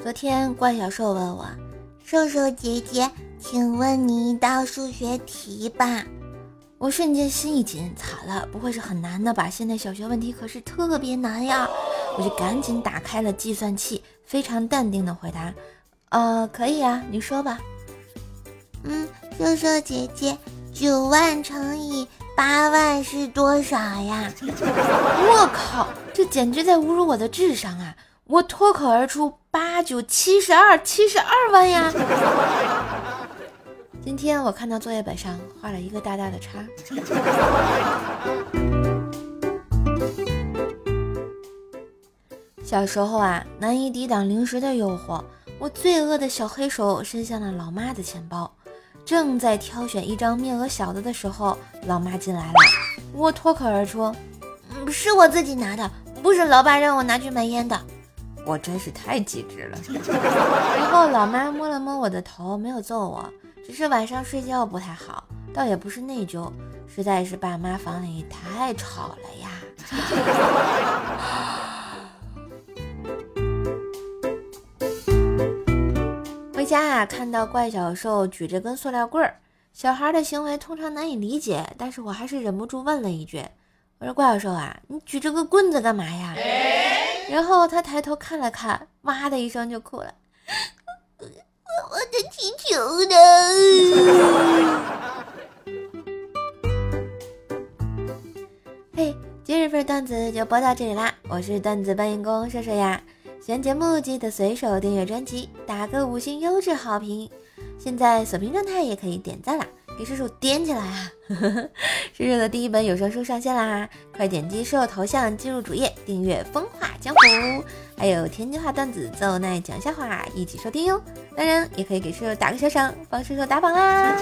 昨天怪小兽问我：“兽兽姐姐，请问你一道数学题吧。”我瞬间心一紧，惨了，不会是很难的吧？现在小学问题可是特别难呀！我就赶紧打开了计算器，非常淡定的回答：“呃，可以啊，你说吧。”嗯，兽兽姐姐，九万乘以八万是多少呀？我靠，这简直在侮辱我的智商啊！我脱口而出：八九七十二，七十二万呀！今天我看到作业本上画了一个大大的叉。小时候啊，难以抵挡零食的诱惑，我罪恶的小黑手伸向了老妈的钱包，正在挑选一张面额小的的时候，老妈进来了。我脱口而出：“嗯，是我自己拿的，不是老爸让我拿去买烟的。”我真是太机智了。然后老妈摸了摸我的头，没有揍我。只是晚上睡觉不太好，倒也不是内疚，实在是爸妈房里太吵了呀。回家啊，看到怪小兽举着根塑料棍儿，小孩的行为通常难以理解，但是我还是忍不住问了一句：“我说怪小兽啊，你举着个棍子干嘛呀？”然后他抬头看了看，哇的一声就哭了。我的气球呢？嘿，今日份段子就播到这里啦！我是段子搬运工射射呀。喜欢节目记得随手订阅专辑，打个五星优质好评。现在锁屏状态也可以点赞啦，给叔叔点起来啊！射手的第一本有声书上线啦，快点击射手头像进入主页订阅《风化江湖》。还有天津话段子、奏奈讲笑话，一起收听哟。当然，也可以给室友打个小赏，帮叔叔打榜啦。